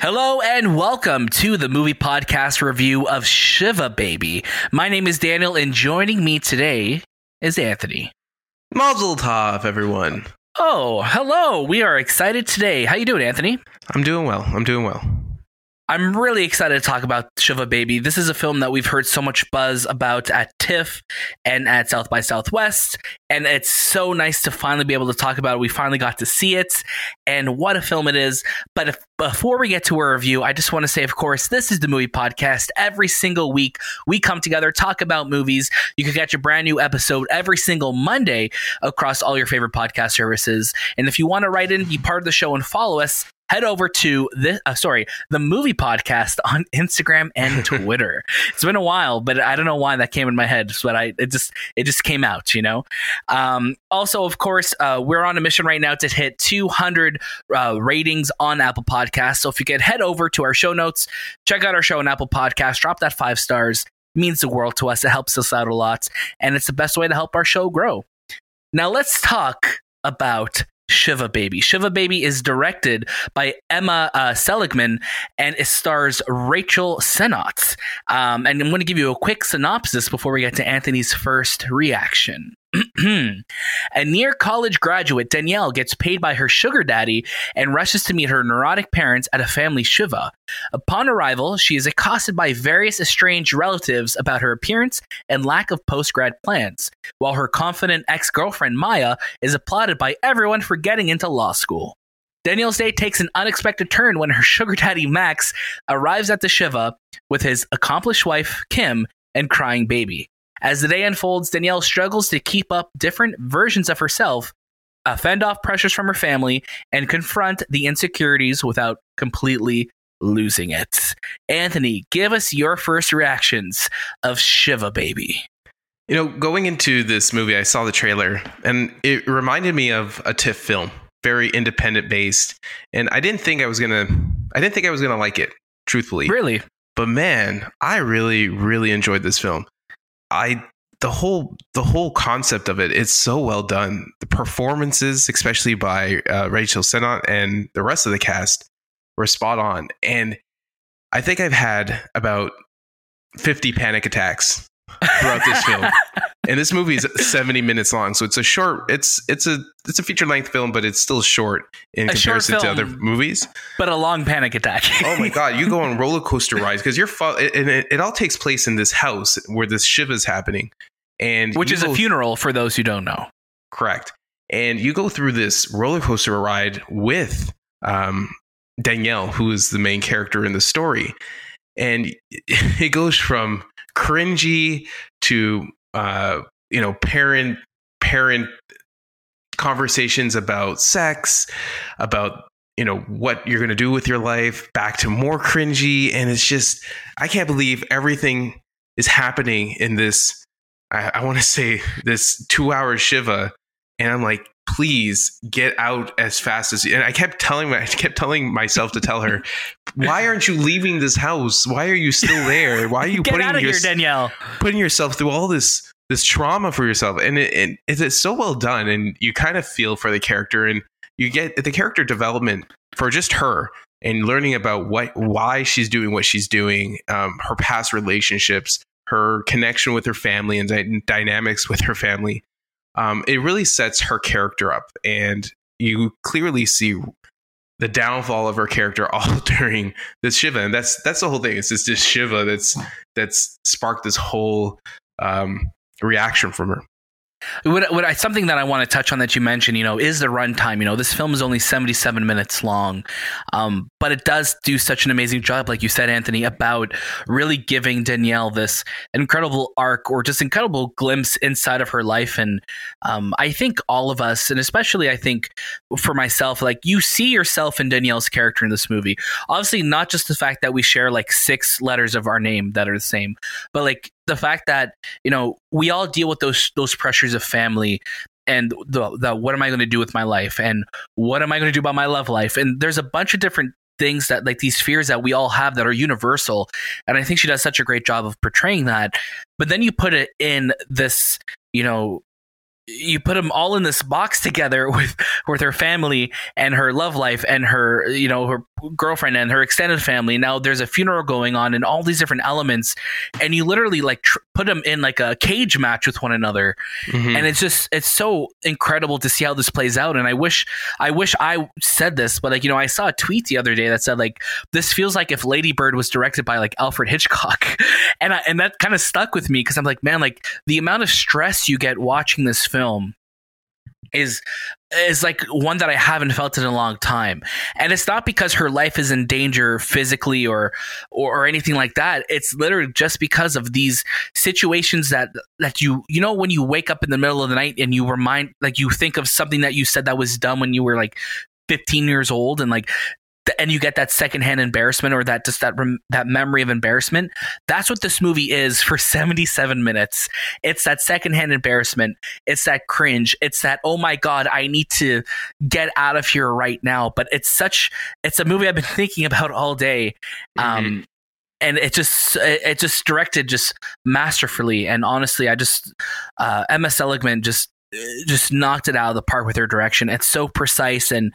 Hello and welcome to the movie podcast review of Shiva Baby. My name is Daniel, and joining me today is Anthony. Mazel tov, everyone. Oh, hello. We are excited today. How you doing, Anthony? I'm doing well. I'm doing well. I'm really excited to talk about Shiva Baby. This is a film that we've heard so much buzz about at TIFF and at South by Southwest, and it's so nice to finally be able to talk about it. We finally got to see it, and what a film it is. But if, before we get to our review, I just want to say, of course, this is the movie podcast. Every single week, we come together, talk about movies. You can catch a brand new episode every single Monday across all your favorite podcast services. And if you want to write in, be part of the show, and follow us, head over to this uh, sorry the movie podcast on instagram and twitter. It's been a while but i don't know why that came in my head but i it just it just came out you know? Um, also of course uh, we're on a mission right now to hit 200 uh, ratings on apple podcasts. So if you could head over to our show notes check out our show on apple podcast drop that five stars. It means the world to us. It helps us out a lot and it's the best way to help our show grow. Now let's talk about Shiva Baby. Shiva Baby is directed by Emma uh, Seligman and it stars Rachel Sennott. Um, and I'm going to give you a quick synopsis before we get to Anthony's first reaction. A near college graduate, Danielle gets paid by her sugar daddy and rushes to meet her neurotic parents at a family shiva. Upon arrival, she is accosted by various estranged relatives about her appearance and lack of post grad plans, while her confident ex girlfriend Maya is applauded by everyone for getting into law school. Danielle's day takes an unexpected turn when her sugar daddy Max arrives at the Shiva with his accomplished wife Kim and crying baby. As the day unfolds, Danielle struggles to keep up different versions of herself, uh, fend off pressures from her family, and confront the insecurities without completely losing it. Anthony, give us your first reactions of Shiva Baby. You know, going into this movie, I saw the trailer and it reminded me of a TIFF film, very independent based. And I didn't think I was going to, I didn't think I was going to like it, truthfully. Really? But man, I really, really enjoyed this film. I the whole the whole concept of it it's so well done. The performances especially by uh, rachel sennott and the rest of the cast were spot on. And i think i've had about 50 panic attacks throughout this film and this movie is 70 minutes long so it's a short it's it's a it's a feature length film but it's still short in A short comparison to other movies But a long panic attack. oh my god you go on roller coaster rides because you're fo- and it, it all takes place in this house where this shiva is happening and Which is a funeral for those who don't know. correct and you go through this roller coaster ride with um, danielle who is the main character in the story and it goes from cringy to uh, you know parent parent conversations about sex about you know what you're going to do with your life back to more cringy. And it's just i can't believe everything is happening in this i, I want to say this two hour shiva and i'm like please get out as fast as you. and i kept telling i kept telling myself to tell her why aren't you leaving this house why are you still there why are you Get putting out of your, here, Danielle. putting yourself through all this this trauma for yourself and it, it it's so well done and you kind of feel for the character and you get the character development for just her and learning about what why she's doing what she's doing um, her past relationships her connection with her family and dy- dynamics with her family um, it really sets her character up. And you clearly see the downfall of her character all during this shiva. And that's that's the whole thing. It's just this shiva that's that's sparked this whole um, reaction from her What, what something that I want to touch on that you mentioned, you know, is the runtime. You know, this film is only 77 minutes long, um, but it does do such an amazing job, like you said, Anthony, about really giving Danielle this incredible arc or just incredible glimpse inside of her life. And um, I think all of us, and especially I think for myself, like you see yourself in Danielle's character in this movie. Obviously, not just the fact that we share like six letters of our name that are the same, but like the fact that you know we all deal with those those pressures of family and the, the what am I going to do with my life? And what am I going to do about my love life? And there's a bunch of different things that like these fears that we all have that are universal. And I think she does such a great job of portraying that. But then you put it in this you know you put them all in this box together with with her family and her love life and her you know her girlfriend and her extended family. Now there's a funeral going on and all these different elements and you literally like tr- put them in like a cage match with one another. Mhm. and it's just it's so incredible to see how this plays out and i wish i wish i said this but like you know i saw a tweet the other day that said like this feels like if lady bird was directed by like alfred hitchcock. And I, and that kind of stuck with me because i'm like man like the amount of stress you get watching this film is is like one that I haven't felt in a long time. And it's not because her life is in danger physically or, or or anything like that. It's literally just because of these situations that that you you know when you wake up in the middle of the night and you remind like you think of something that you said that was dumb when you were like 15 years old and like and you get that secondhand embarrassment or that just that rem- that memory of embarrassment that's what this movie is for 77 minutes. It's that secondhand embarrassment. It's that cringe. It's that oh my god i need to get out of here right now. But it's such it's a movie i've been thinking about all day um and it just it it just directed just masterfully. And honestly i just uh emma seligman just just knocked it out of the park with her direction. It's so precise and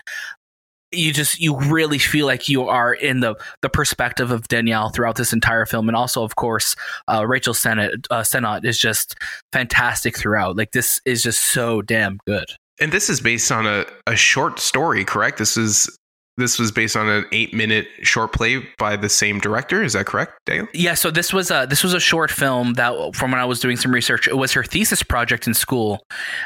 you just you really feel like you are in the the perspective of Danielle throughout this entire film, and also of course uh, Rachel Sennott uh, is just fantastic throughout. Like this is just so damn good. And this is based on a, a short story, correct? This is this was based on an eight minute short play by the same director. Is that correct, Dale? Yeah, so this was a this was a short film that from when I was doing some research, it was her thesis project in school,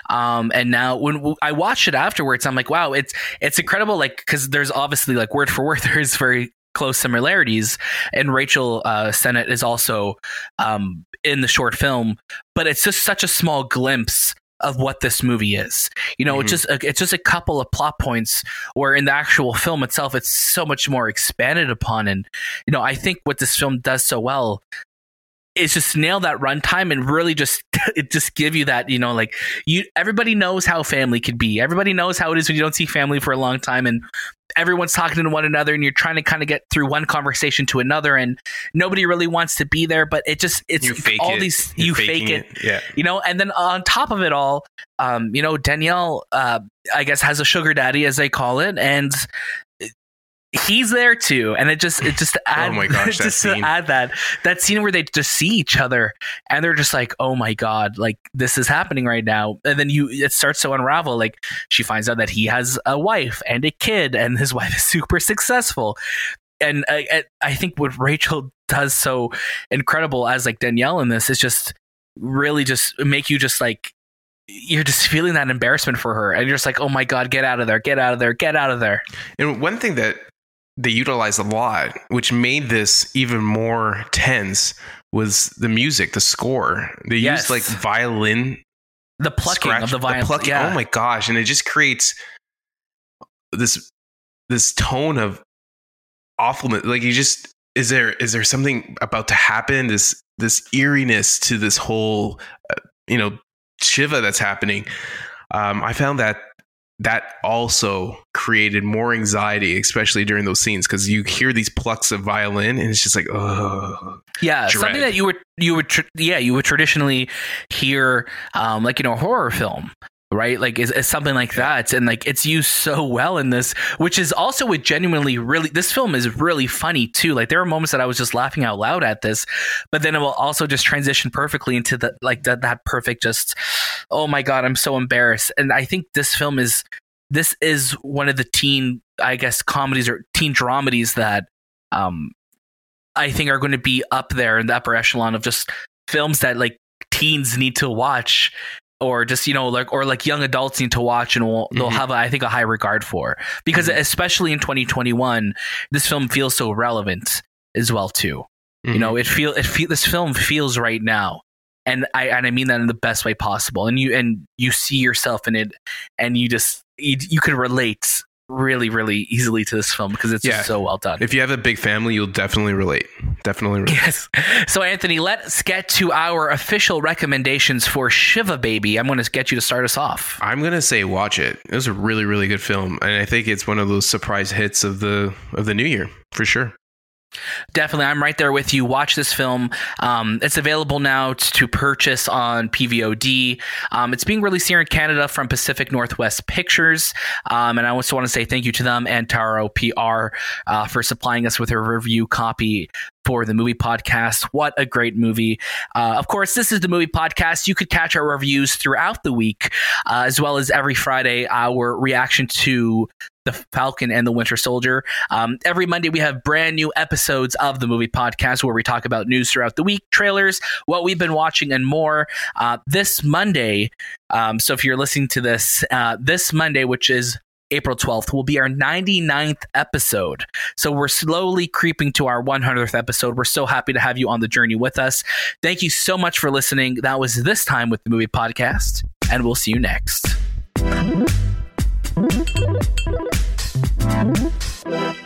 um, and now when I watched it afterwards, I'm like, wow, it's it's incredible, like because there's obviously like word for word, there's very close similarities, and Rachel uh, Sennott is also um, in the short film, but it's just such a small glimpse of what this movie is. You know, Mhm. it's just a, it's just a couple of plot points where in the actual film itself, it's so much more expanded upon, and you know, I think what this film does so well is just nail that runtime and really just it just give you that you know like you everybody knows how family could be everybody knows how it is when you don't see family for a long time and everyone's talking to one another and you're trying to kind of get through one conversation to another and nobody really wants to be there but it just it's all it. these You're you fake it Yeah. you know and then on top of it all um you know danielle uh i guess has a sugar daddy as they call it and he's there too. And it just it just to oh add Oh my gosh, that just to scene. add that that scene where they just see each other and they're just like oh my god like this is happening right now. And then you it starts to unravel like she finds out that he has a wife and a kid and his wife is super successful. And I, I- I think what Rachel does so incredible as like Danielle in this is just really just make you just like you're just feeling that embarrassment for her. And you're just like oh my god get out of there get out of there get out of there. And one thing that they utilized a lot, which made this even more tense, was the music, the score. They Yes. used like violin the plucking scratch- of the violin plucking. yeah. Oh my gosh! And it just creates this this tone of awfulness. Like you just is there is there something about to happen? This this eeriness to this whole uh, you know shiva that's happening. Um, I found that that also created more anxiety, especially during those scenes, because you hear these plucks of violin, and it's just like, oh, Yeah, dread. something that you would you would tr- yeah you would traditionally hear um, like in a horror film, right? Like is, is something like that, and like it's used so well in this, which is also a genuinely really this film is really funny too. Like there are moments that I was just laughing out loud at this, but then it will also just transition perfectly into the like that that perfect just oh my god I'm so embarrassed, and I think this film is this is one of the teen I guess comedies or teen dramedies that um I think are going to be up there in the upper echelon of just films that like teens need to watch or just you know like or like young adults need to watch and will, they'll Mhm. have I think a high regard for. Because especially in 2021 this film feels so relevant as well too. You know it feel it feel this film feels right now. And I and I mean that in the best way possible. And you and you see yourself in it and you just you, you can relate really really easily to this film because it's Yeah. just so well done If you have a big family, you'll definitely relate. Definitely relate. Yes. So, Anthony, let's get to our official recommendations for Shiva Baby. I'm going to get you to start us off. I'm gonna say watch it. It was a really, really good film, and I think it's one of those surprise hits of the of the new year for sure. Definitely, I'm right there with you. Watch this film. Um, it's available now t- to purchase on PVOD. Um, it's being released here in Canada from Pacific Northwest Pictures, um, and I also want to say thank you to them and Taro PR uh, for supplying us with a review copy for the movie podcast. What a great movie. Uh, of course, this is the movie podcast. You could catch our reviews throughout the week, uh, as well as every Friday, our reaction to the Falcon and the Winter Soldier. Um, every Monday, we have brand new episodes of the movie podcast where we talk about news throughout the week, trailers, what we've been watching, and more. Uh, this Monday, um, so if you're listening to this, uh, this Monday, which is April 12th will be our 99th episode. So we're slowly creeping to our 100th episode. We're so happy to have you on the journey with us. Thank you so much for listening. That was this time with the movie podcast, and we'll see you next. Mm-hmm.